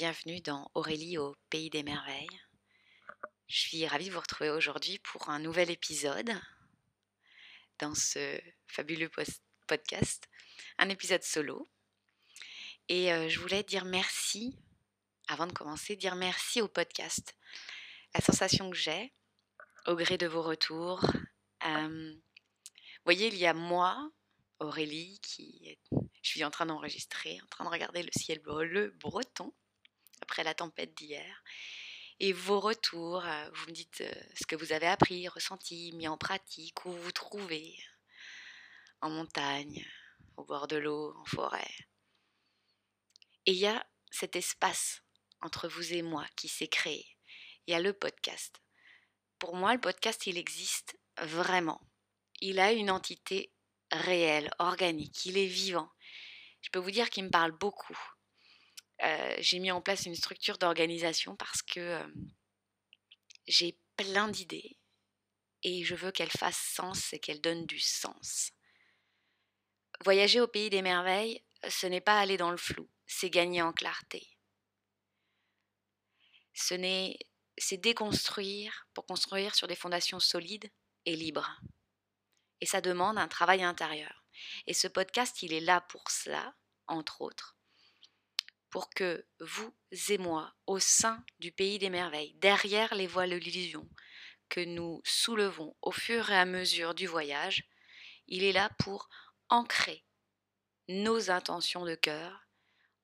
bienvenue dans Aurélie au Pays des Merveilles. Je suis ravie de vous retrouver aujourd'hui pour un nouvel épisode dans ce fabuleux podcast, un épisode solo. Et euh, je voulais dire merci, avant de commencer, dire merci au podcast. La sensation que j'ai, au gré de vos retours, euh, vous voyez, il y a moi, Aurélie, qui je suis en train d'enregistrer, en train de regarder le ciel bleu breton après la tempête d'hier. Et vos retours, euh, vous me dites euh, ce que vous avez appris, ressenti, mis en pratique, où vous vous trouvez, en montagne, au bord de l'eau, en forêt. Et il y a cet espace entre vous et moi qui s'est créé. Il y a le podcast. Pour moi, le podcast, il existe vraiment. Il a une entité réelle, organique, il est vivant. Je peux vous dire qu'il me parle beaucoup. Euh, j'ai mis en place une structure d'organisation parce que j'ai plein d'idées et je veux qu'elles fassent sens et qu'elles donnent du sens. Voyager au pays des merveilles, ce n'est pas aller dans le flou, c'est gagner en clarté. Ce n'est, c'est déconstruire pour construire sur des fondations solides et libres. Et ça demande un travail intérieur. Et ce podcast, il est là pour cela, entre autres, pour que vous et moi, au sein du pays des merveilles, derrière les voiles de l'illusion que nous soulevons au fur et à mesure du voyage, il est là pour ancrer nos intentions de cœur,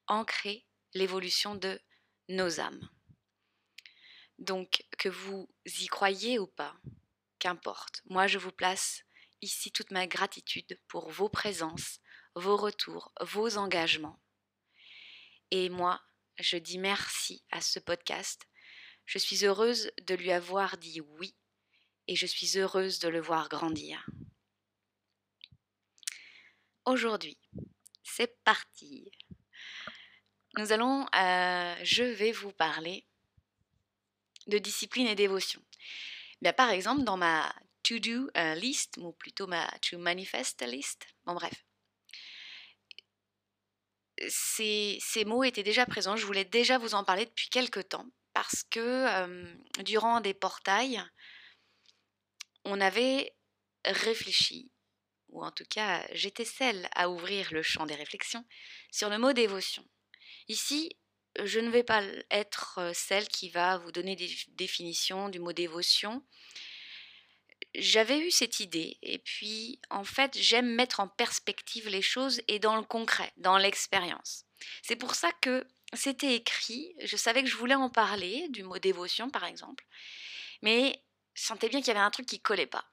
ancrer l'évolution de nos âmes. Donc, que vous y croyez ou pas, qu'importe, moi je vous place ici toute ma gratitude pour vos présences, vos retours, vos engagements. Et moi, je dis merci à ce podcast. Je suis heureuse de lui avoir dit oui et je suis heureuse de le voir grandir. Aujourd'hui, c'est parti. Nous allons, euh, je vais vous parler de discipline et dévotion. Bien, par exemple, dans ma to-do list, ou plutôt ma to manifest list. Bon, bref. Ces, mots étaient déjà présents, je voulais déjà vous en parler depuis quelque temps, parce que durant des portails, on avait réfléchi, ou en tout cas j'étais celle à ouvrir le champ des réflexions, sur le mot dévotion. Ici, je ne vais pas être celle qui va vous donner des définitions du mot dévotion, j'avais eu cette idée et puis en fait j'aime mettre en perspective les choses et dans le concret, dans l'expérience. C'est pour ça que c'était écrit, je savais que je voulais en parler, du mot dévotion par exemple, mais je sentais bien qu'il y avait un truc qui collait pas.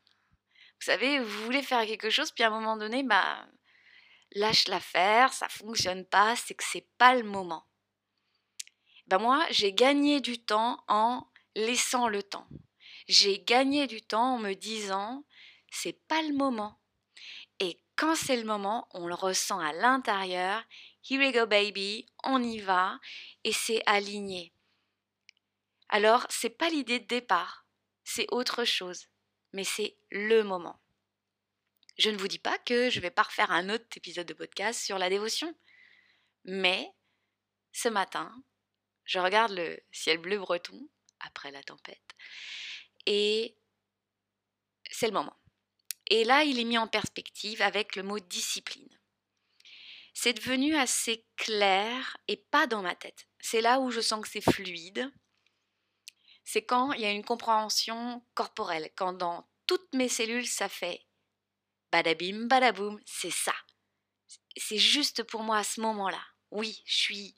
Vous savez, vous voulez faire quelque chose, puis à un moment donné, bah, lâche l'affaire, ça fonctionne pas, c'est que c'est pas le moment. Ben moi, j'ai gagné du temps en laissant le temps j'ai gagné du temps en me disant c'est pas le moment. Et quand c'est le moment, on le ressent à l'intérieur. Here we go baby, on y va et c'est aligné. Alors, c'est pas l'idée de départ, c'est autre chose, mais c'est le moment. Je ne vous dis pas que je vais pas refaire un autre épisode de podcast sur la dévotion, mais ce matin, je regarde le ciel bleu breton après la tempête et c'est le moment. Et là, il est mis en perspective avec le mot discipline. C'est devenu assez clair et pas dans ma tête. C'est là où je sens que c'est fluide. C'est quand il y a une compréhension corporelle, quand dans toutes mes cellules, ça fait badabim, badaboum, c'est ça. C'est juste pour moi à ce moment-là. Oui, je suis,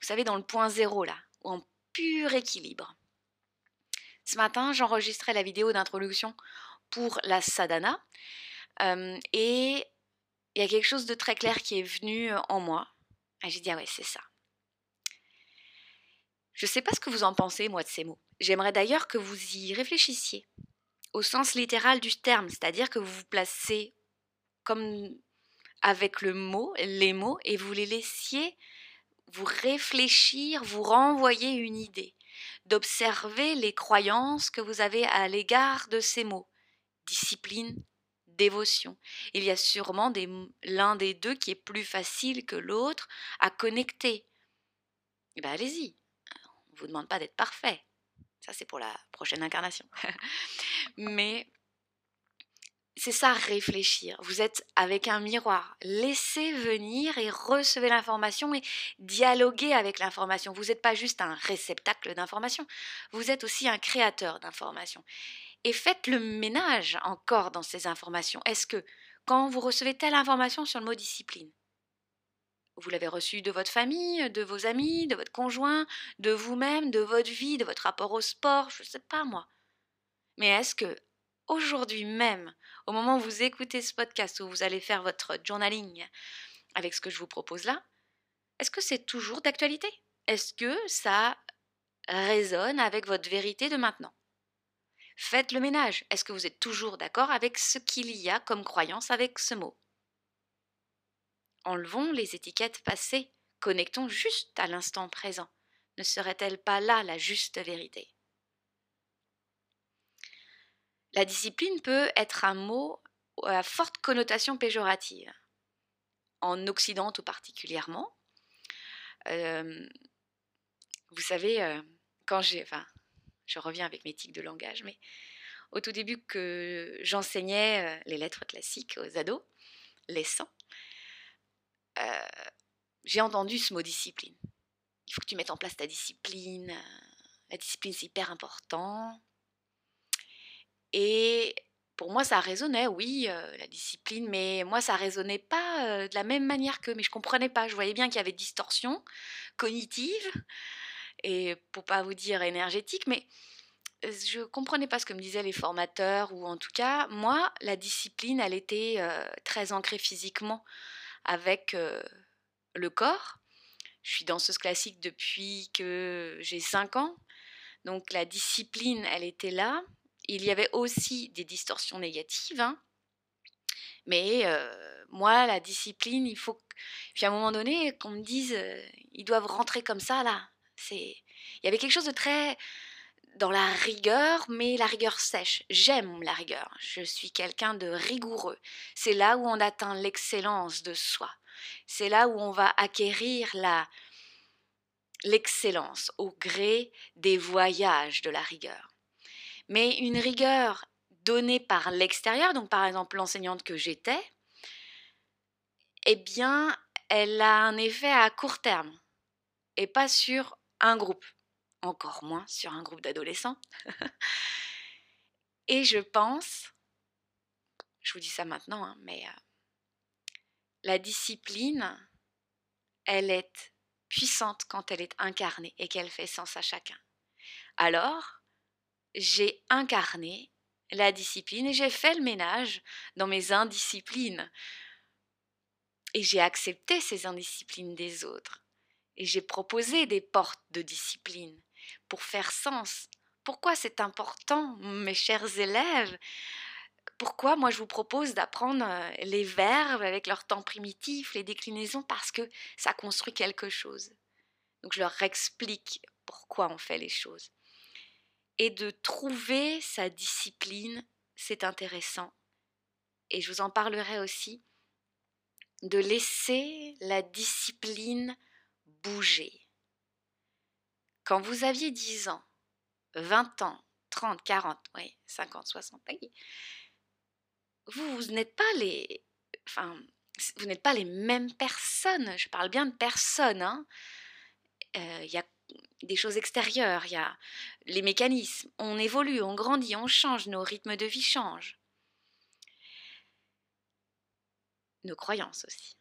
vous savez, dans le point zéro là, en pur équilibre. Ce matin, j'enregistrais la vidéo d'introduction pour la sadhana et il y a quelque chose de très clair qui est venu en moi. J'ai dit, ah ouais, c'est ça. Je ne sais pas ce que vous en pensez, moi, de ces mots. J'aimerais d'ailleurs que vous y réfléchissiez, au sens littéral du terme, c'est-à-dire que vous vous placez comme avec le mot, les mots, et vous les laissiez vous réfléchir, vous renvoyer une idée d'observer les croyances que vous avez à l'égard de ces mots. Discipline, dévotion. Il y a sûrement l'un des deux qui est plus facile que l'autre à connecter. eh ben allez-y. On ne vous demande pas d'être parfait. Ça, c'est pour la prochaine incarnation. Mais c'est ça, réfléchir. Vous êtes avec un miroir. Laissez venir et recevez l'information et dialoguer avec l'information. Vous n'êtes pas juste un réceptacle d'information, vous êtes aussi un créateur d'informations. Et faites le ménage encore dans ces informations. Est-ce que quand vous recevez telle information sur le mot discipline, vous l'avez reçu de votre famille, de vos amis, de votre conjoint, de vous-même, de votre vie, de votre rapport au sport, je ne sais pas moi. Mais est-ce que aujourd'hui même, au moment où vous écoutez ce podcast, où vous allez faire votre journaling avec ce que je vous propose là, est-ce que c'est toujours d'actualité? Est-ce que ça résonne avec votre vérité de maintenant? Faites le ménage. Est-ce que vous êtes toujours d'accord avec ce qu'il y a comme croyance avec ce mot? Enlevons les étiquettes passées, connectons juste à l'instant présent. Ne serait-elle pas là la juste vérité? La discipline peut être un mot à forte connotation péjorative. En Occident tout particulièrement. Euh, vous savez, euh, quand j'ai. Enfin, je reviens avec mes tics de langage, mais au tout début que j'enseignais euh, les lettres classiques aux ados, les 100, euh, j'ai entendu ce mot discipline. Il faut que tu mettes en place ta discipline. La discipline, c'est hyper important. Et pour moi, ça résonnait, oui, la discipline, mais moi, ça résonnait pas de la même manière que. Mais je comprenais pas. Je voyais bien qu'il y avait distorsion cognitive, et pour pas vous dire énergétique, mais je comprenais pas ce que me disaient les formateurs, ou en tout cas, moi, la discipline, elle était très ancrée physiquement avec le corps. Je suis danseuse classique depuis que j'ai 5 ans. Donc la discipline, elle était là. Il y avait aussi des distorsions négatives. Hein. Mais moi, la discipline, il faut... Puis à un moment donné, qu'on me dise, ils doivent rentrer comme ça, là. C'est... Il y avait quelque chose de très dans la rigueur, mais la rigueur sèche. J'aime la rigueur. Je suis quelqu'un de rigoureux. C'est là où on atteint l'excellence de soi. C'est là où on va acquérir la l'excellence au gré des voyages de la rigueur. Mais une rigueur donnée par l'extérieur, donc par exemple l'enseignante que j'étais, eh bien, elle a un effet à court terme et pas sur un groupe encore moins sur un groupe d'adolescents. Et je pense, je vous dis ça maintenant, hein, mais euh, la discipline, elle est puissante quand elle est incarnée et qu'elle fait sens à chacun. Alors, j'ai incarné la discipline et j'ai fait le ménage dans mes indisciplines. Et j'ai accepté ces indisciplines des autres. Et j'ai proposé des portes de discipline pour faire sens. Pourquoi c'est important, mes chers élèves? Pourquoi moi je vous propose d'apprendre euh, les verbes avec leur temps primitif, les déclinaisons, parce que ça construit quelque chose? Donc je leur explique pourquoi on fait les choses. Et de trouver sa discipline, c'est intéressant. Et je vous en parlerai aussi de laisser la discipline bouger. Quand vous aviez 10 ans, 20 ans, 30, 40, oui, 50, 60, vous, vous n'êtes pas les... Enfin, vous n'êtes pas les mêmes personnes. Je parle bien de personnes. Hein. Euh, il y a des choses extérieures, il y a les mécanismes. On évolue, on grandit, on change, nos rythmes de vie changent. Nos croyances aussi.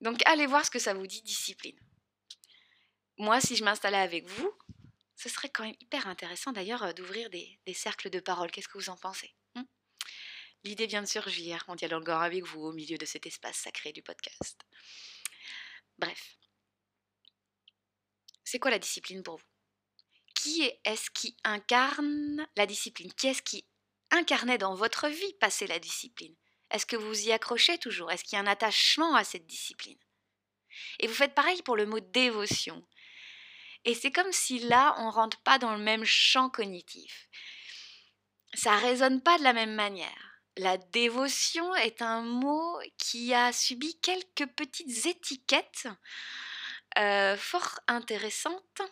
Donc allez voir ce que ça vous dit discipline moi, si je m'installais avec vous, ce serait quand même hyper intéressant d'ailleurs euh, d'ouvrir des, cercles de parole. Qu'est-ce que vous en pensez hmm? L'idée vient de surgir. On dialogue encore avec vous au milieu de cet espace sacré du podcast. Bref. C'est quoi la discipline pour vous? Qui est-ce qui incarne la discipline? Qui est-ce qui incarnait dans votre vie passer la discipline? Est-ce que vous y accrochez toujours? Est-ce qu'il y a un attachement à cette discipline? Et vous faites pareil pour le mot dévotion. Et c'est comme si là, on rentre pas dans le même champ cognitif. Ça résonne pas de la même manière. La dévotion est un mot qui a subi quelques petites étiquettes euh, fort intéressante.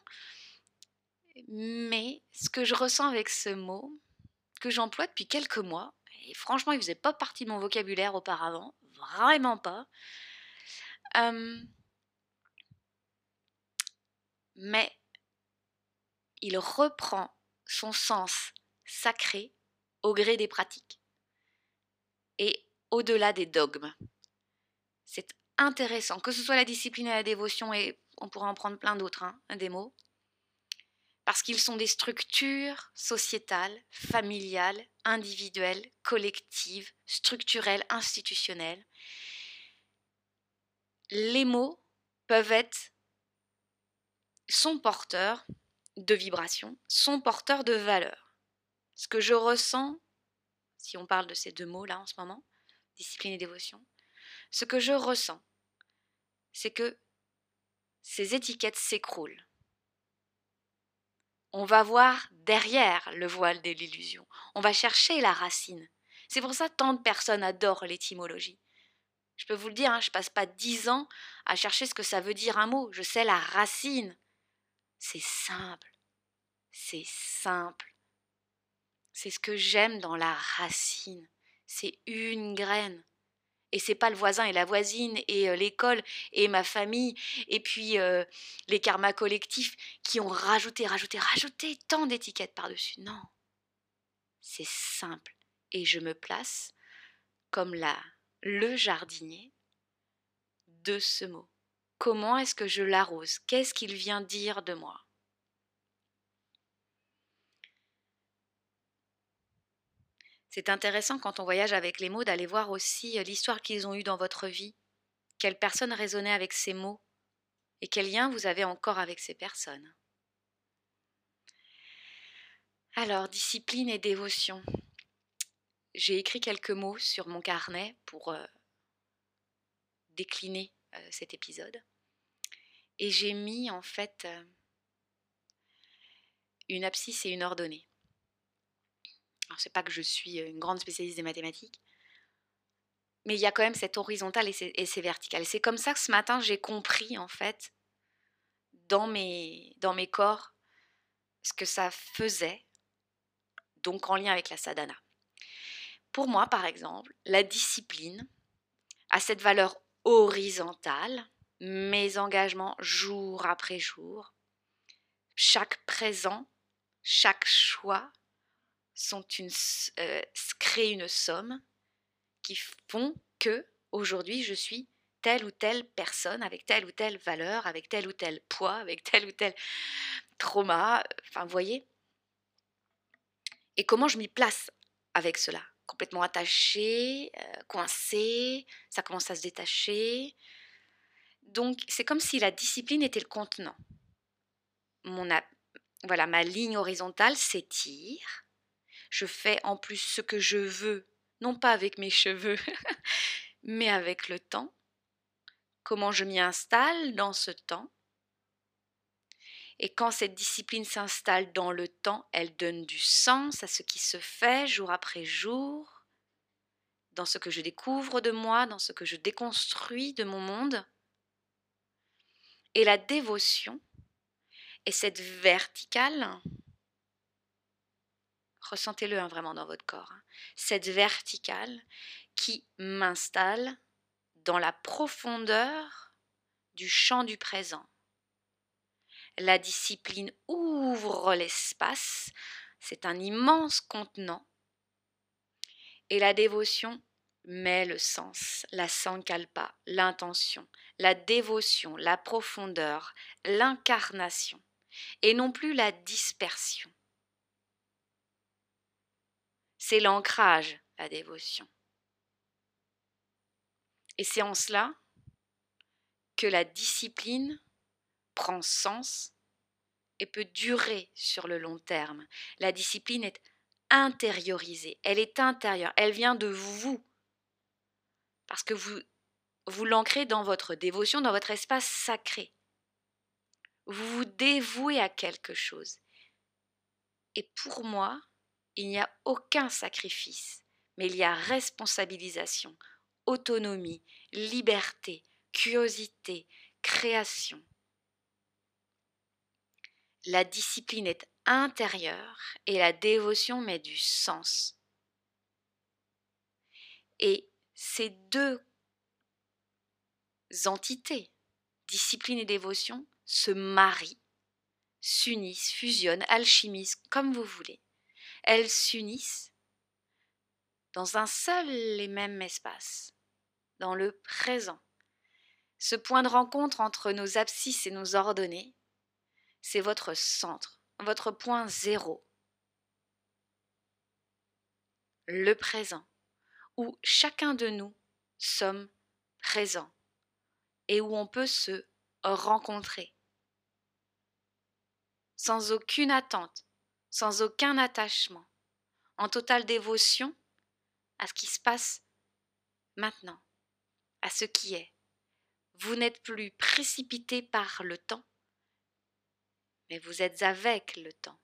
Mais ce que je ressens avec ce mot, que j'emploie depuis quelques mois, et franchement, il faisait pas partie de mon vocabulaire auparavant, vraiment pas. mais il reprend son sens sacré au gré des pratiques et au-delà des dogmes. C'est intéressant, que ce soit la discipline et la dévotion, et on pourrait en prendre plein d'autres, hein, des mots, parce qu'ils sont des structures sociétales, familiales, individuelles, collectives, structurelles, institutionnelles. Les mots peuvent être, sont porteurs de vibrations, sont porteurs de valeurs. Ce que je ressens, si on parle de ces deux mots-là en ce moment, discipline et dévotion, ce que je ressens, c'est que ces étiquettes s'écroulent. On va voir derrière le voile de l'illusion. On va chercher la racine. C'est pour ça tant de personnes adorent l'étymologie. Je peux vous le dire, hein, je passe pas dix ans à chercher ce que ça veut dire un mot. Je sais la racine. C'est simple. C'est simple. C'est ce que j'aime dans la racine. C'est une graine et c'est pas le voisin et la voisine et euh, l'école et ma famille et puis euh, les karmas collectifs qui ont rajouté, rajouté, rajouté tant d'étiquettes par-dessus. Non, c'est simple et je me place comme la le jardinier de ce mot. Comment est-ce que je l'arrose? Qu'est-ce qu'il vient dire de moi? C'est intéressant quand on voyage avec les mots d'aller voir aussi euh, l'histoire qu'ils ont eue dans votre vie. Quelles personnes résonnaient avec ces mots et quel lien vous avez encore avec ces personnes. Alors, discipline et dévotion. J'ai écrit quelques mots sur mon carnet pour euh, décliner euh, cet épisode. Et j'ai mis en fait une abscisse et une ordonnée. Alors, c'est pas que je suis une grande spécialiste des mathématiques, mais il y a quand même cette horizontale et c'est, et vertical. C'est comme ça que ce matin, j'ai compris, en fait, dans mes, dans mes corps, ce que ça faisait, donc en lien avec la sadhana. Pour moi, par exemple, la discipline a cette valeur horizontale, mes engagements jour après jour, chaque présent, chaque choix, sont une, euh, créent une somme qui font que aujourd'hui je suis telle ou telle personne avec telle ou telle valeur, avec tel ou tel poids, avec tel ou tel trauma. Enfin, vous voyez? Et comment je m'y place avec cela? Complètement attaché, euh, coincé, ça commence à se détacher. Donc, c'est comme si la discipline était le contenant. Mon, voilà, ma ligne horizontale s'étire je fais en plus ce que je veux, non pas avec mes cheveux, mais avec le temps. Comment je m'y installe dans ce temps. Et quand cette discipline s'installe dans le temps, elle donne du sens à ce qui se fait jour après jour, dans ce que je découvre de moi, dans ce que je déconstruis de mon monde. Et la dévotion est cette verticale ressentez-le hein, vraiment dans votre corps, hein. cette verticale qui m'installe dans la profondeur du champ du présent. La discipline ouvre l'espace, c'est un immense contenant, et la dévotion met le sens, la sankalpa, l'intention, la dévotion, la profondeur, l'incarnation, et non plus la dispersion. C'est l'ancrage, la dévotion. Et c'est en cela que la discipline prend sens et peut durer sur le long terme. La discipline est intériorisée, elle est intérieure, elle vient de vous. Parce que vous, vous l'ancrez dans votre dévotion, dans votre espace sacré. Vous vous dévouez à quelque chose. Et pour moi, il n'y a aucun sacrifice, mais il y a responsabilisation, autonomie, liberté, curiosité, création. la discipline est intérieure et la dévotion met du sens. Et ces deux entités, discipline et dévotion, se marient, s'unissent, fusionnent, alchimisent, comme vous voulez. Elles s'unissent dans un seul et même espace, dans le présent. Ce point de rencontre entre nos abscisses et nos ordonnées, c'est votre centre, votre point zéro. Le présent, où chacun de nous sommes présents et où on peut se rencontrer sans aucune attente, sans aucun attachement, en totale dévotion à ce qui se passe maintenant, à ce qui est. Vous n'êtes plus précipité par le temps, mais vous êtes avec le temps.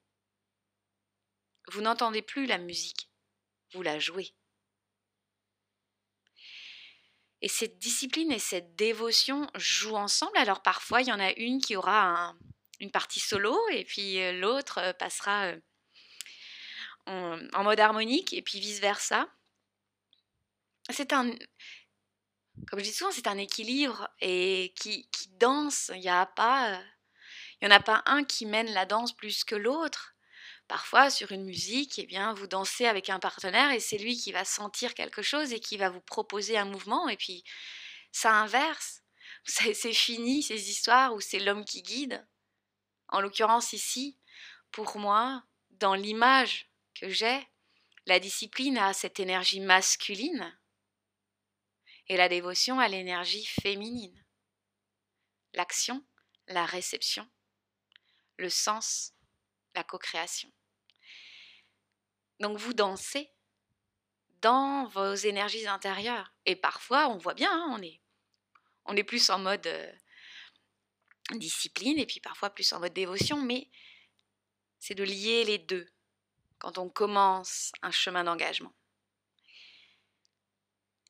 Vous n'entendez plus la musique, vous la jouez. Et cette discipline et cette dévotion jouent ensemble. Alors parfois, il y en a une qui aura une partie solo et puis euh, l'autre euh, passera euh, en, mode harmonique et puis vice-versa. C'est un, comme je dis souvent, c'est un équilibre et qui, danse. Il n'y a pas il n'y en a pas un qui mène la danse plus que l'autre. Parfois, sur une musique, eh bien, vous dansez avec un partenaire et c'est lui qui va sentir quelque chose et qui va vous proposer un mouvement et puis ça inverse. C'est fini ces histoires où c'est l'homme qui guide. En l'occurrence ici, pour moi, dans l'image que j'ai, la discipline a cette énergie masculine et la dévotion a l'énergie féminine. L'action, la réception le sens, la co-création. Donc vous dansez dans vos énergies intérieures. Et parfois, on voit bien, hein, on, est, plus en mode euh, discipline et puis parfois plus en mode dévotion, mais c'est de lier les deux quand on commence un chemin d'engagement.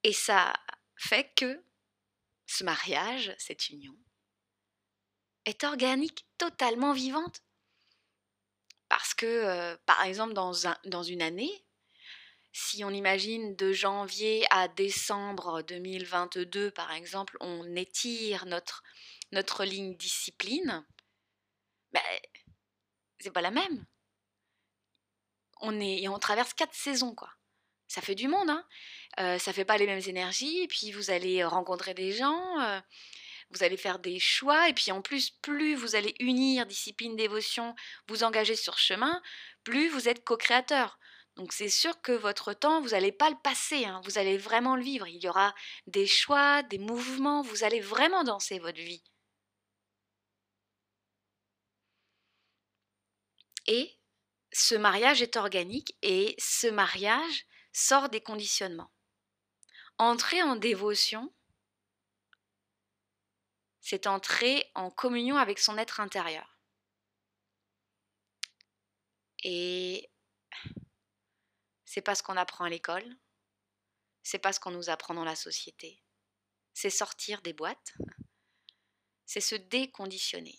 Et ça fait que ce mariage, cette union, est organique, totalement vivante. Parce que, euh, par exemple, dans, un, dans une année, si on imagine de janvier à décembre 2022, par exemple, on étire notre, notre ligne discipline, ben, c'est pas la même. On, est, on traverse quatre saisons, quoi. Ça fait du monde, hein. Euh, ça fait pas les mêmes énergies, et puis vous allez rencontrer des gens. Euh, vous allez faire des choix, et puis en plus, plus vous allez unir discipline, dévotion, vous engager sur chemin, plus vous êtes co-créateur. Donc c'est sûr que votre temps, vous n'allez pas le passer, hein, vous allez vraiment le vivre. Il y aura des choix, des mouvements, vous allez vraiment danser votre vie. Et ce mariage est organique et ce mariage sort des conditionnements. Entrer en dévotion, c'est entrer en communion avec son être intérieur. Et c'est pas ce qu'on apprend à l'école, c'est pas ce qu'on nous apprend dans la société. C'est sortir des boîtes, c'est se déconditionner.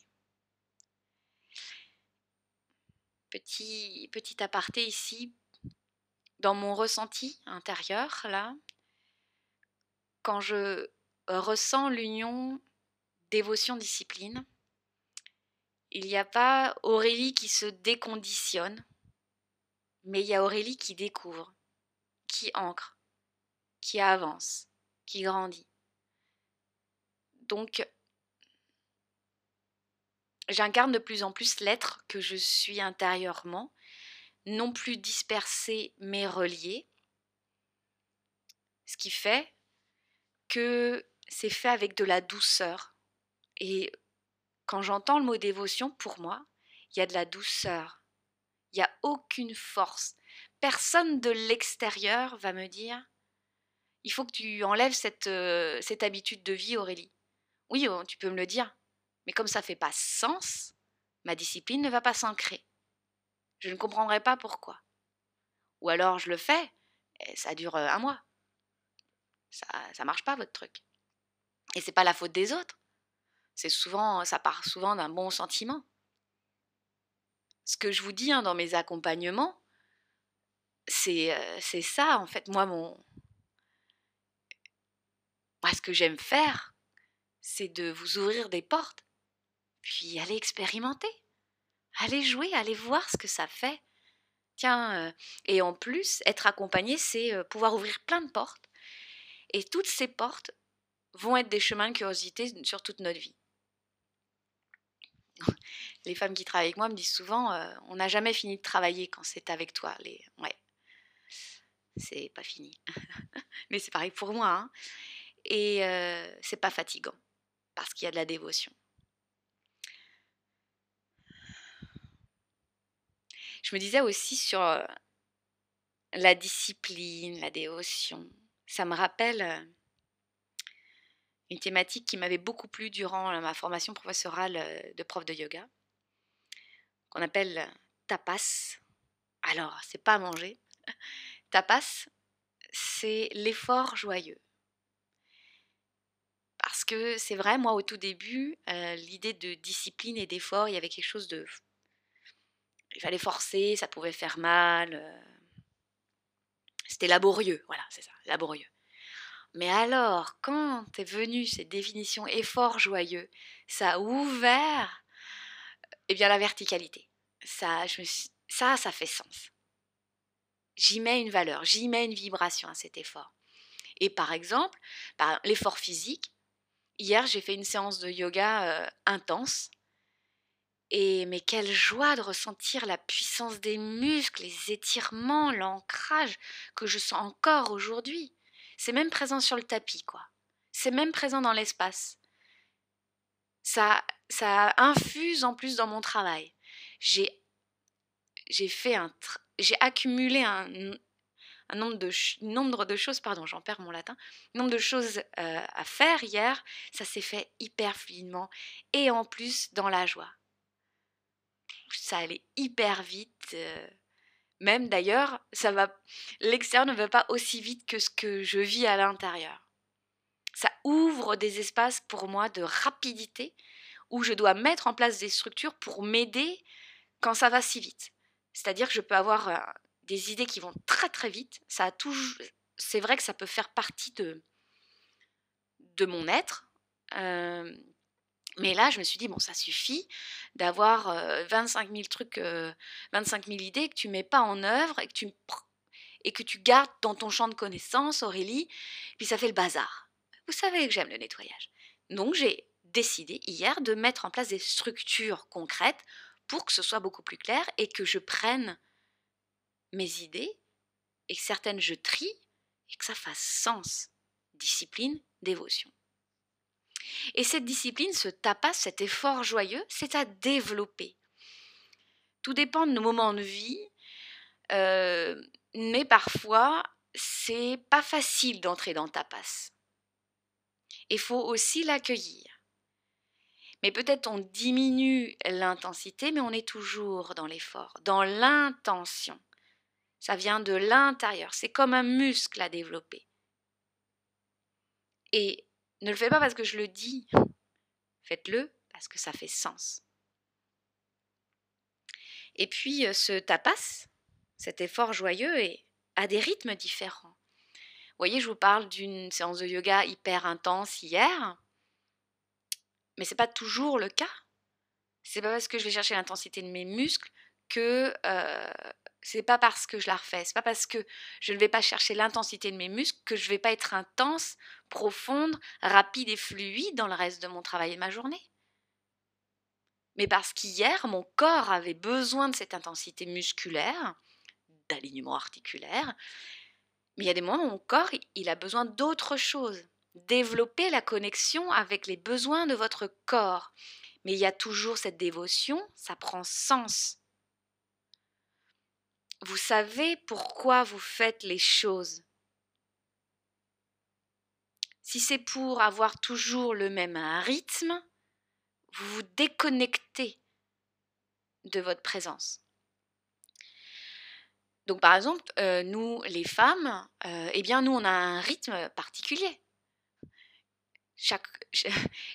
Petit, aparté ici, dans mon ressenti intérieur, là, quand je ressens l'union dévotion-discipline, il n'y a pas Aurélie qui se déconditionne, mais il y a Aurélie qui découvre, qui ancre, qui avance, qui grandit. Donc, j'incarne de plus en plus l'être que je suis intérieurement, non plus dispersé mais relié, ce qui fait que c'est fait avec de la douceur, et quand j'entends le mot dévotion, pour moi, il y a de la douceur. Il n'y a aucune force. Personne de l'extérieur va me dire il faut que tu enlèves cette, euh, cette habitude de vie, Aurélie. Oui, oh, tu peux me le dire. Mais comme ça ne fait pas sens, ma discipline ne va pas s'ancrer. Je ne comprendrai pas pourquoi. Ou alors je le fais, et ça dure euh, un mois. Ça ne marche pas, votre truc. Et c'est pas la faute des autres. C'est souvent, ça part souvent d'un bon sentiment. ce que je vous dis hein, dans mes accompagnements, c'est ça, en fait. Moi, mon... Moi, ce que j'aime faire, c'est de vous ouvrir des portes, puis aller expérimenter, aller jouer, aller voir ce que ça fait. Tiens, et en plus, être accompagné, c'est pouvoir ouvrir plein de portes. Et toutes ces portes vont être des chemins de curiosité sur toute notre vie. Les femmes qui travaillent avec moi me disent souvent on n'a jamais fini de travailler quand c'est avec toi. Les... Ouais, c'est pas fini. Mais c'est pareil pour moi. Hein. Et c'est pas fatigant parce qu'il y a de la dévotion. Je me disais aussi sur la discipline, la dévotion. Ça me rappelle une thématique qui m'avait beaucoup plu durant ma formation professorale de prof de yoga, qu'on appelle tapas. Alors, c'est pas à manger. Tapas, c'est l'effort joyeux. Parce que c'est vrai, moi au tout début, l'idée de discipline et d'effort, il y avait quelque chose de il fallait forcer, ça pouvait faire mal. Euh. C'était laborieux, voilà, c'est ça, laborieux. Mais alors, quand est venue cette définition effort joyeux, ça a ouvert eh bien, la verticalité. Ça, ça, fait sens. J'y mets une valeur, j'y mets une vibration à cet effort. Et par exemple, l'effort physique, hier j'ai fait une séance de yoga euh, intense et mais quelle joie de ressentir la puissance des muscles, les étirements, l'ancrage que je sens encore aujourd'hui. C'est même présent sur le tapis, quoi. C'est même présent dans l'espace. Ça, ça infuse en plus dans mon travail. J'ai, fait un, j'ai accumulé un, un nombre de, nombre de choses, pardon, j'en perds mon latin, nombre de choses euh, à faire hier. Ça s'est fait hyper fluidement et en plus dans la joie ça allait hyper vite. même d'ailleurs, ça va, l'extérieur ne va pas aussi vite que ce que je vis à l'intérieur. Ça ouvre des espaces pour moi de rapidité où je dois mettre en place des structures pour m'aider quand ça va si vite. C'est-à-dire que je peux avoir des idées qui vont très très vite. Ça a toujours, c'est vrai que ça peut faire partie de de mon être. Mais là, je me suis dit, bon, ça suffit d'avoir 25 000 trucs, 25 000 idées que tu mets pas en œuvre et que tu, et que tu gardes dans ton champ de connaissances, Aurélie, puis ça fait le bazar. Vous savez que j'aime le nettoyage. Donc j'ai décidé hier de mettre en place des structures concrètes pour que ce soit beaucoup plus clair et que je prenne mes idées et que certaines je trie et que ça fasse sens. Discipline, dévotion. Et cette discipline, ce tapas, cet effort joyeux, c'est à développer. Tout dépend de nos moments de vie, euh, mais parfois, c'est pas facile d'entrer dans le tapas. Il faut aussi l'accueillir. Mais peut-être on diminue l'intensité, mais on est toujours dans l'effort, dans l'intention. Ça vient de l'intérieur. C'est comme un muscle à développer. Et ne le faites pas parce que je le dis. Faites-le parce que ça fait sens. Et puis euh, ce tapas, cet effort joyeux, a des rythmes différents. Vous voyez, je vous parle d'une séance de yoga hyper intense hier, mais ce n'est pas toujours le cas. C'est pas parce que je vais chercher l'intensité de mes muscles que euh, c'est pas parce que je la refais, c'est pas parce que je ne vais pas chercher l'intensité de mes muscles que je vais pas être intense, profonde, rapide et fluide dans le reste de mon travail et de ma journée. Mais parce qu'hier, mon corps avait besoin de cette intensité musculaire, d'alignement articulaire, mais il y a des moments où mon corps, il a besoin d'autre chose. Développer la connexion avec les besoins de votre corps. Mais il y a toujours cette dévotion, ça prend sens vous savez pourquoi vous faites les choses? Si c'est pour avoir toujours le même rythme, vous vous déconnectez de votre présence. Donc par exemple, euh, nous les femmes, euh, eh bien nous on a un rythme particulier.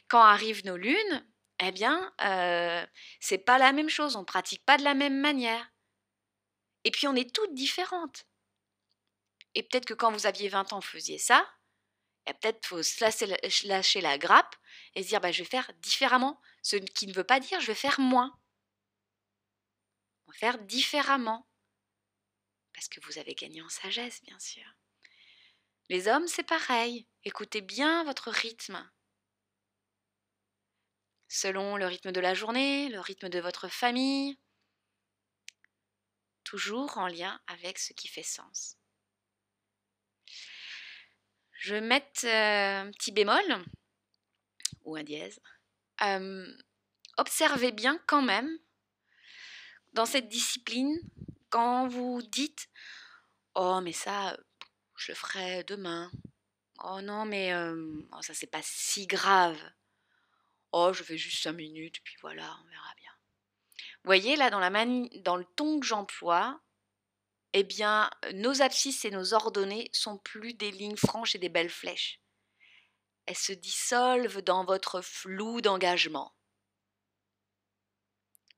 Quand arrivent nos lunes, eh bien, euh, c'est pas la même chose, on pratique pas de la même manière. Et puis on est toutes différentes. Et peut-être que quand vous aviez 20 ans, vous faisiez ça, et peut-être faut lâcher, la grappe et se dire bah, je vais faire différemment. Ce qui ne veut pas dire je vais faire moins. On va faire différemment. Parce que vous avez gagné en sagesse, bien sûr. Les hommes, c'est pareil. Écoutez bien votre rythme selon le rythme de la journée, le rythme de votre famille, toujours en lien avec ce qui fait sens. Je vais mettre euh, un petit bémol ou un dièse. Euh, observez bien quand même dans cette discipline quand vous dites Oh, mais ça, je le ferai demain. Oh non, mais euh, oh, ça, c'est pas si grave. Oh, je fais juste cinq minutes, puis voilà, on verra bien. Voyez, là, dans, la dans le ton que j'emploie, eh bien, nos abscisses et nos ordonnées sont plus des lignes franches et des belles flèches. Elles se dissolvent dans votre flou d'engagement.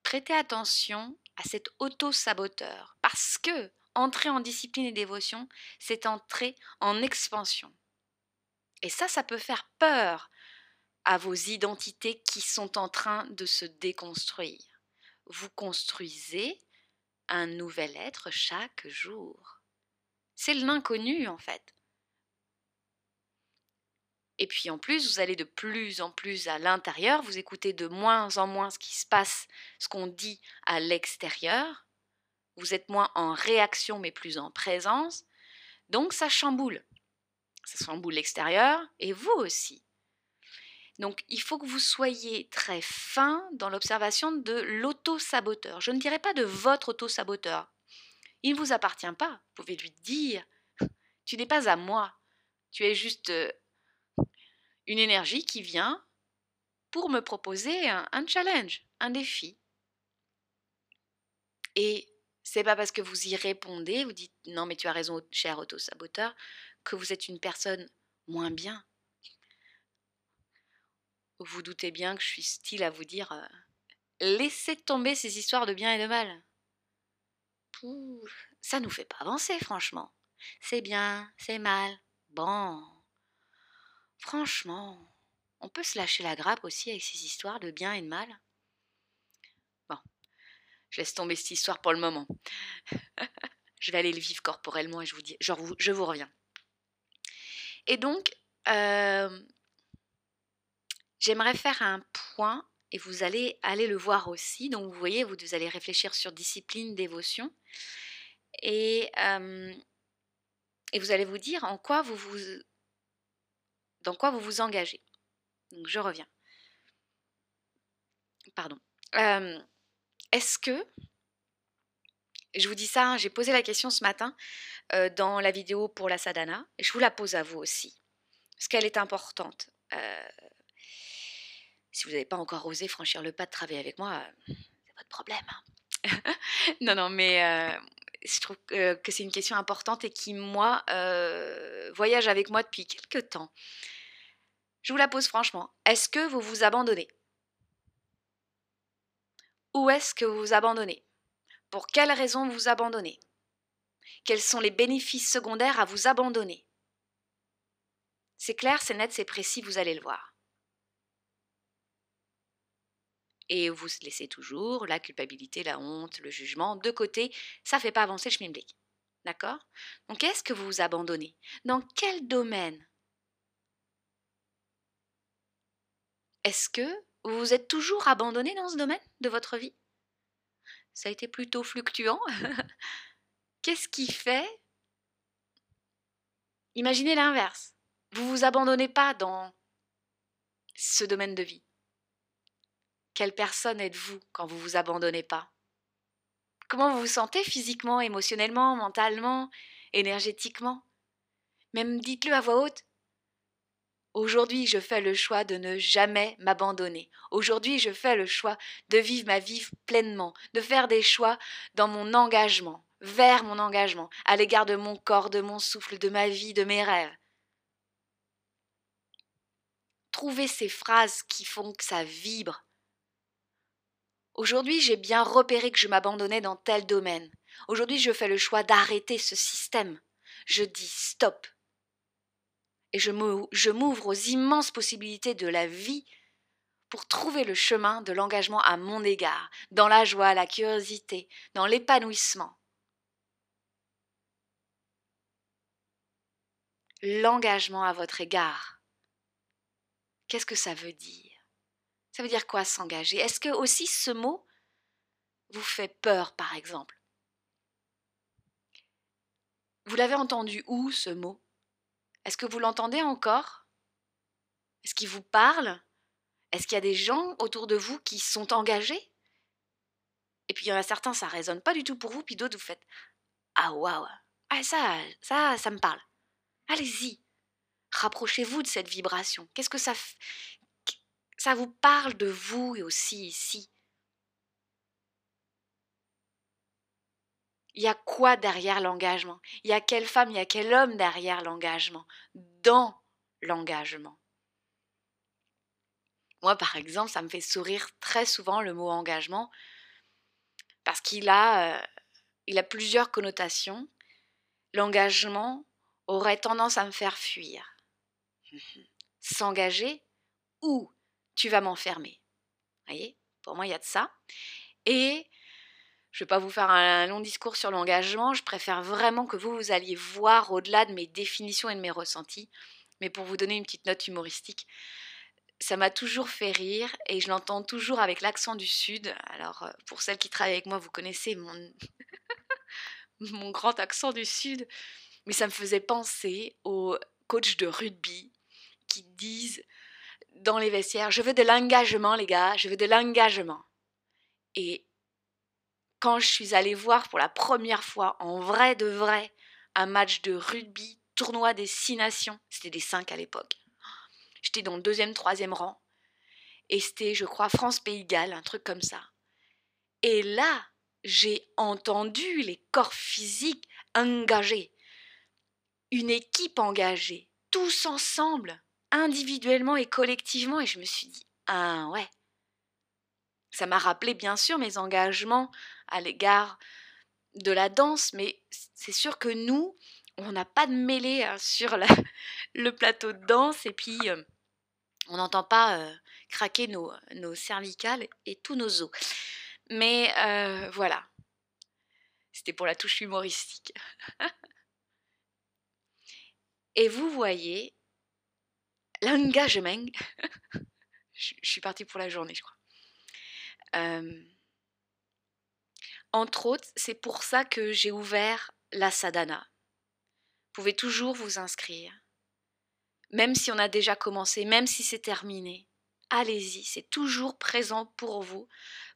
Prêtez attention à cet auto-saboteur, parce que entrer en discipline et dévotion, c'est entrer en expansion. Et ça, ça peut faire peur à vos identités qui sont en train de se déconstruire. Vous construisez un nouvel être chaque jour. C'est l'inconnu en fait. Et puis en plus, vous allez de plus en plus à l'intérieur, vous écoutez de moins en moins ce qui se passe, ce qu'on dit à l'extérieur. Vous êtes moins en réaction mais plus en présence. Donc ça chamboule. Ça chamboule l'extérieur et vous aussi. Donc il faut que vous soyez très fin dans l'observation de l'auto-saboteur. Je ne dirais pas de votre auto-saboteur. Il ne vous appartient pas. Vous pouvez lui dire, tu n'es pas à moi. Tu es juste euh, une énergie qui vient pour me proposer un, challenge, un défi. Et c'est pas parce que vous y répondez, vous dites non mais tu as raison cher auto-saboteur, que vous êtes une personne moins bien vous doutez bien que je suis style à vous dire euh, laissez tomber ces histoires de bien et de mal. ça nous fait pas avancer, franchement. C'est bien, c'est mal. Bon. Franchement, on peut se lâcher la grappe aussi avec ces histoires de bien et de mal. Bon, je laisse tomber cette histoire pour le moment. je vais aller le vivre corporellement et je vous dis, je vous reviens. Et donc, euh, J'aimerais faire un point et vous allez aller le voir aussi. Donc vous voyez, vous, allez réfléchir sur discipline, dévotion. Et, et vous allez vous dire en quoi vous vous, dans quoi vous vous engagez. Donc je reviens. Pardon. Est-ce que, je vous dis ça, hein, j'ai posé la question ce matin dans la vidéo pour la sadhana, et je vous la pose à vous aussi, parce qu'elle est importante si vous n'avez pas encore osé franchir le pas de travailler avec moi, c'est votre problème. Hein. non, non, mais euh, je trouve que c'est une question importante et qui, moi, euh, voyage avec moi depuis quelques temps. Je vous la pose franchement. Est-ce que vous vous abandonnez? Où est-ce que vous vous abandonnez? Pour quelles raisons vous abandonnez? Quels sont les bénéfices secondaires à vous abandonner? C'est clair, c'est net, c'est précis, vous allez le voir. Et vous laissez toujours la culpabilité, la honte, le jugement de côté. Ça ne fait pas avancer le schmilblick. D'accord? Donc, est-ce que vous vous abandonnez? Dans quel domaine? Est-ce que vous vous êtes toujours abandonné dans ce domaine de votre vie? Ça a été plutôt fluctuant. Qu'est-ce qui fait? Imaginez l'inverse. Vous vous abandonnez pas dans ce domaine de vie. Quelle personne êtes-vous quand vous vous abandonnez pas? Comment vous vous sentez physiquement, émotionnellement, mentalement, énergétiquement? Même dites-le à voix haute. Aujourd'hui, je fais le choix de ne jamais m'abandonner. Aujourd'hui, je fais le choix de vivre ma vie pleinement, de faire des choix dans mon engagement, vers mon engagement, à l'égard de mon corps, de mon souffle, de ma vie, de mes rêves. Trouvez ces phrases qui font que ça vibre Aujourd'hui, j'ai bien repéré que je m'abandonnais dans tel domaine. Aujourd'hui, je fais le choix d'arrêter ce système. Je dis stop. Et je m'ouvre aux immenses possibilités de la vie pour trouver le chemin de l'engagement à mon égard, dans la joie, la curiosité, dans l'épanouissement. L'engagement à votre égard. Qu'est-ce que ça veut dire? Ça veut dire quoi s'engager? Est-ce que aussi ce mot vous fait peur, par exemple? Vous l'avez entendu où, ce mot? Est-ce que vous l'entendez encore? Est-ce qu'il vous parle? Est-ce qu'il y a des gens autour de vous qui sont engagés? Et puis il y en a certains, ça résonne pas du tout pour vous, puis d'autres, vous faites Ah waouh! Ah ça, ça, ça me parle. Allez-y, rapprochez-vous de cette vibration. Qu'est-ce que ça fait Ça vous parle de vous et aussi ici? Il y a quoi derrière l'engagement? Il y a quelle femme, il y a quel homme derrière l'engagement? Dans l'engagement. Moi, par exemple, ça me fait sourire très souvent le mot engagement parce qu'il a, euh, il a plusieurs connotations. L'engagement aurait tendance à me faire fuir. S'engager ou tu vas m'enfermer. voyez? Pour moi, il y a de ça. Et je ne vais pas vous faire un long discours sur l'engagement, je préfère vraiment que vous, vous alliez voir au-delà de mes définitions et de mes ressentis. Mais pour vous donner une petite note humoristique, ça m'a toujours fait rire et je l'entends toujours avec l'accent du Sud. Alors, euh, pour celles qui travaillent avec moi, vous connaissez mon, mon grand accent du Sud. Mais ça me faisait penser aux coachs de rugby qui disent dans les vestiaires Je veux de l'engagement, les gars, je veux de l'engagement. Et quand je suis allée voir pour la première fois, en vrai de vrai, un match de rugby, tournoi des six nations, c'était des cinq à l'époque. J'étais dans le deuxième, troisième rang. Et c'était, je crois, France-Pays Galles, un truc comme ça. Et là, j'ai entendu les corps physiques engagés. Une équipe engagée, tous ensemble, individuellement et collectivement. Et je me suis dit, ah ouais. Ça m'a rappelé bien sûr mes engagements à l'égard de la danse, mais c'est sûr que nous, on n'a pas de mêlée hein, sur le plateau de danse et puis euh, on n'entend pas euh, craquer nos, cervicales et tous nos os. Mais euh, voilà, c'était pour la touche humoristique. et vous voyez l'engagement. je, suis partie pour la journée, je crois. Entre autres, c'est pour ça que j'ai ouvert la sadhana. Vous pouvez toujours vous inscrire. Même si on a déjà commencé, même si c'est terminé, allez-y, c'est toujours présent pour vous.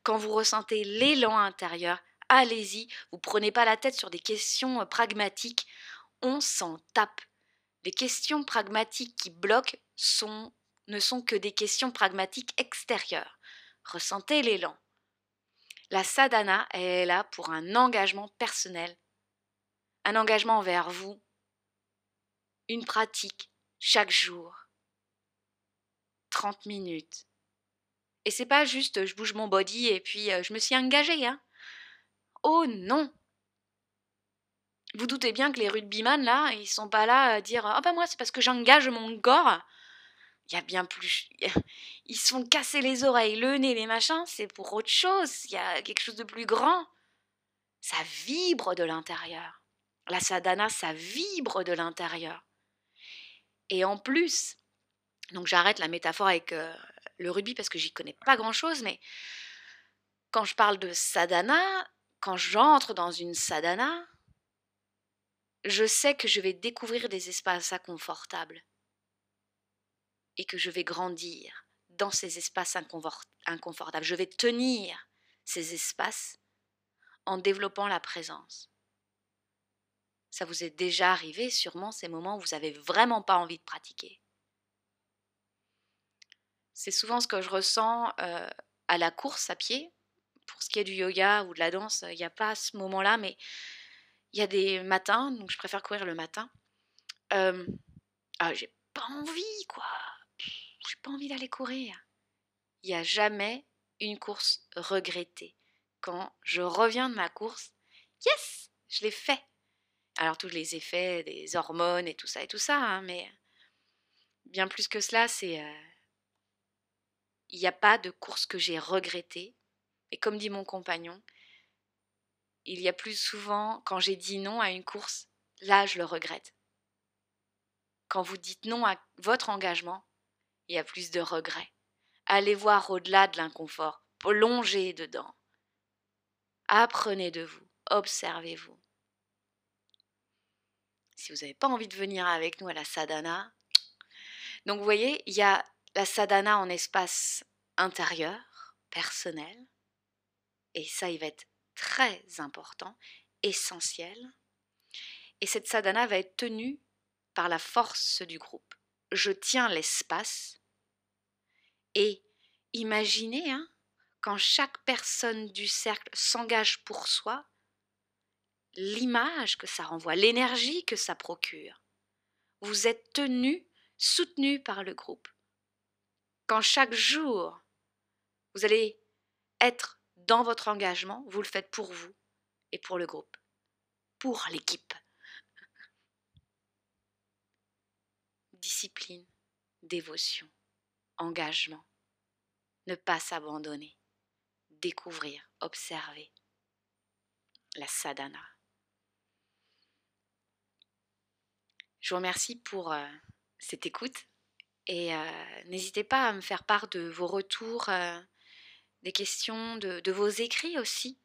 Quand vous ressentez l'élan intérieur, allez-y, vous prenez pas la tête sur des questions euh, pragmatiques, on s'en tape. Les questions pragmatiques qui bloquent ne sont que des questions pragmatiques extérieures. Ressentez l'élan. La sadhana est là pour un engagement personnel, un engagement envers vous, une pratique chaque jour, 30 minutes. Et c'est pas juste je bouge mon body et puis euh, je me suis engagée, hein. Oh non Vous doutez bien que les rugbyman là, ils sont pas là à dire Ah oh ben moi c'est parce que j'engage mon corps il y a bien plus. Ils se font casser les oreilles, le nez, les machins, c'est pour autre chose. Il y a quelque chose de plus grand. Ça vibre de l'intérieur. La sadhana, ça vibre de l'intérieur. Et en plus, donc j'arrête la métaphore avec euh, le rugby parce que j'y connais pas grand chose, mais quand je parle de sadhana, quand j'entre dans une sadhana, je sais que je vais découvrir des espaces inconfortables et que je vais grandir dans ces espaces inconfortables. Je vais tenir ces espaces en développant la présence. Ça vous est déjà arrivé sûrement ces moments où vous n'avez vraiment pas envie de pratiquer. C'est souvent ce que je ressens euh, à la course à pied. Pour ce qui est du yoga ou de la danse, il n'y a pas ce moment-là, mais il y a des matins, donc je préfère courir le matin. Euh, ah, j'ai pas envie, quoi j'ai pas envie d'aller courir. Il n'y a jamais une course regrettée. Quand je reviens de ma course, yes, je l'ai fait. Alors tous les effets des hormones et tout ça et tout ça, hein, mais bien plus que cela, c'est euh, il n'y a pas de course que j'ai regrettée. Et comme dit mon compagnon, il y a plus souvent quand j'ai dit non à une course, là je le regrette. Quand vous dites non à votre engagement, il y a plus de regrets. Allez voir au-delà de l'inconfort, plongez dedans. Apprenez de vous, observez-vous. Si vous n'avez pas envie de venir avec nous à la sadhana, donc vous voyez, il y a la sadhana en espace intérieur, personnel, et ça, il va être très important, essentiel. Et cette sadhana va être tenue par la force du groupe. Je tiens l'espace et imaginez, hein, quand chaque personne du cercle s'engage pour soi, l'image que ça renvoie, l'énergie que ça procure. Vous êtes tenu, soutenu par le groupe. Quand chaque jour, vous allez être dans votre engagement, vous le faites pour vous et pour le groupe, pour l'équipe. Discipline, dévotion, engagement, ne pas s'abandonner, découvrir, observer la sadhana. Je vous remercie pour euh, cette écoute et euh, n'hésitez pas à me faire part de vos retours, euh, des questions, de, vos écrits aussi.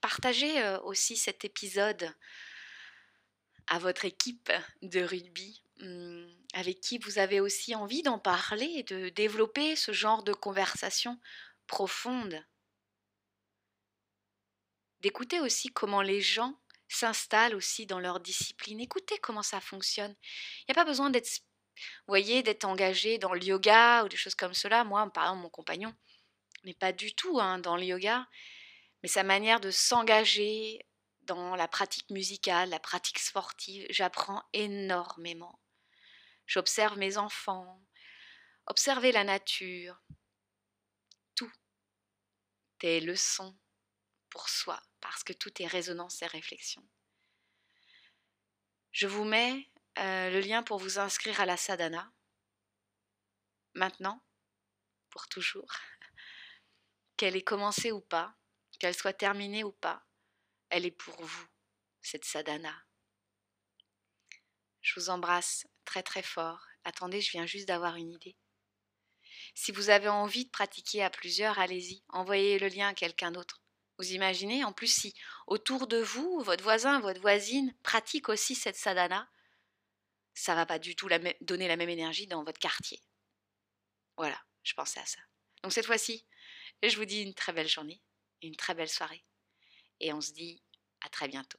Partagez aussi cet épisode à votre équipe de rugby Mmh, avec qui vous avez aussi envie d'en parler, de développer ce genre de conversation profonde. D'écouter aussi comment les gens s'installent aussi dans leur discipline. Écoutez comment ça fonctionne. Il n'y a pas besoin d'être, voyez, d'être engagé dans le yoga ou des choses comme cela. Moi, par exemple, mon compagnon n'est pas du tout hein, dans le yoga, mais sa manière de s'engager dans la pratique musicale, la pratique sportive, j'apprends énormément j'observe mes enfants, observer la nature. Tout est leçon pour soi, parce que tout est résonance et réflexion. Je vous mets euh, le lien pour vous inscrire à la sadhana. Maintenant, pour toujours. Qu'elle ait commencé ou pas, qu'elle soit terminée ou pas, elle est pour vous, cette sadhana. Je vous embrasse très très fort. Attendez, je viens juste d'avoir une idée. Si vous avez envie de pratiquer à plusieurs, allez-y, envoyez le lien à quelqu'un d'autre. Vous imaginez, en plus, si autour de vous, votre voisin, votre voisine pratique aussi cette sadhana, ça va pas du tout donner la même énergie dans votre quartier. Voilà, je pensais à ça. Donc cette fois-ci, je vous dis une très belle journée, une très belle soirée, et on se dit à très bientôt.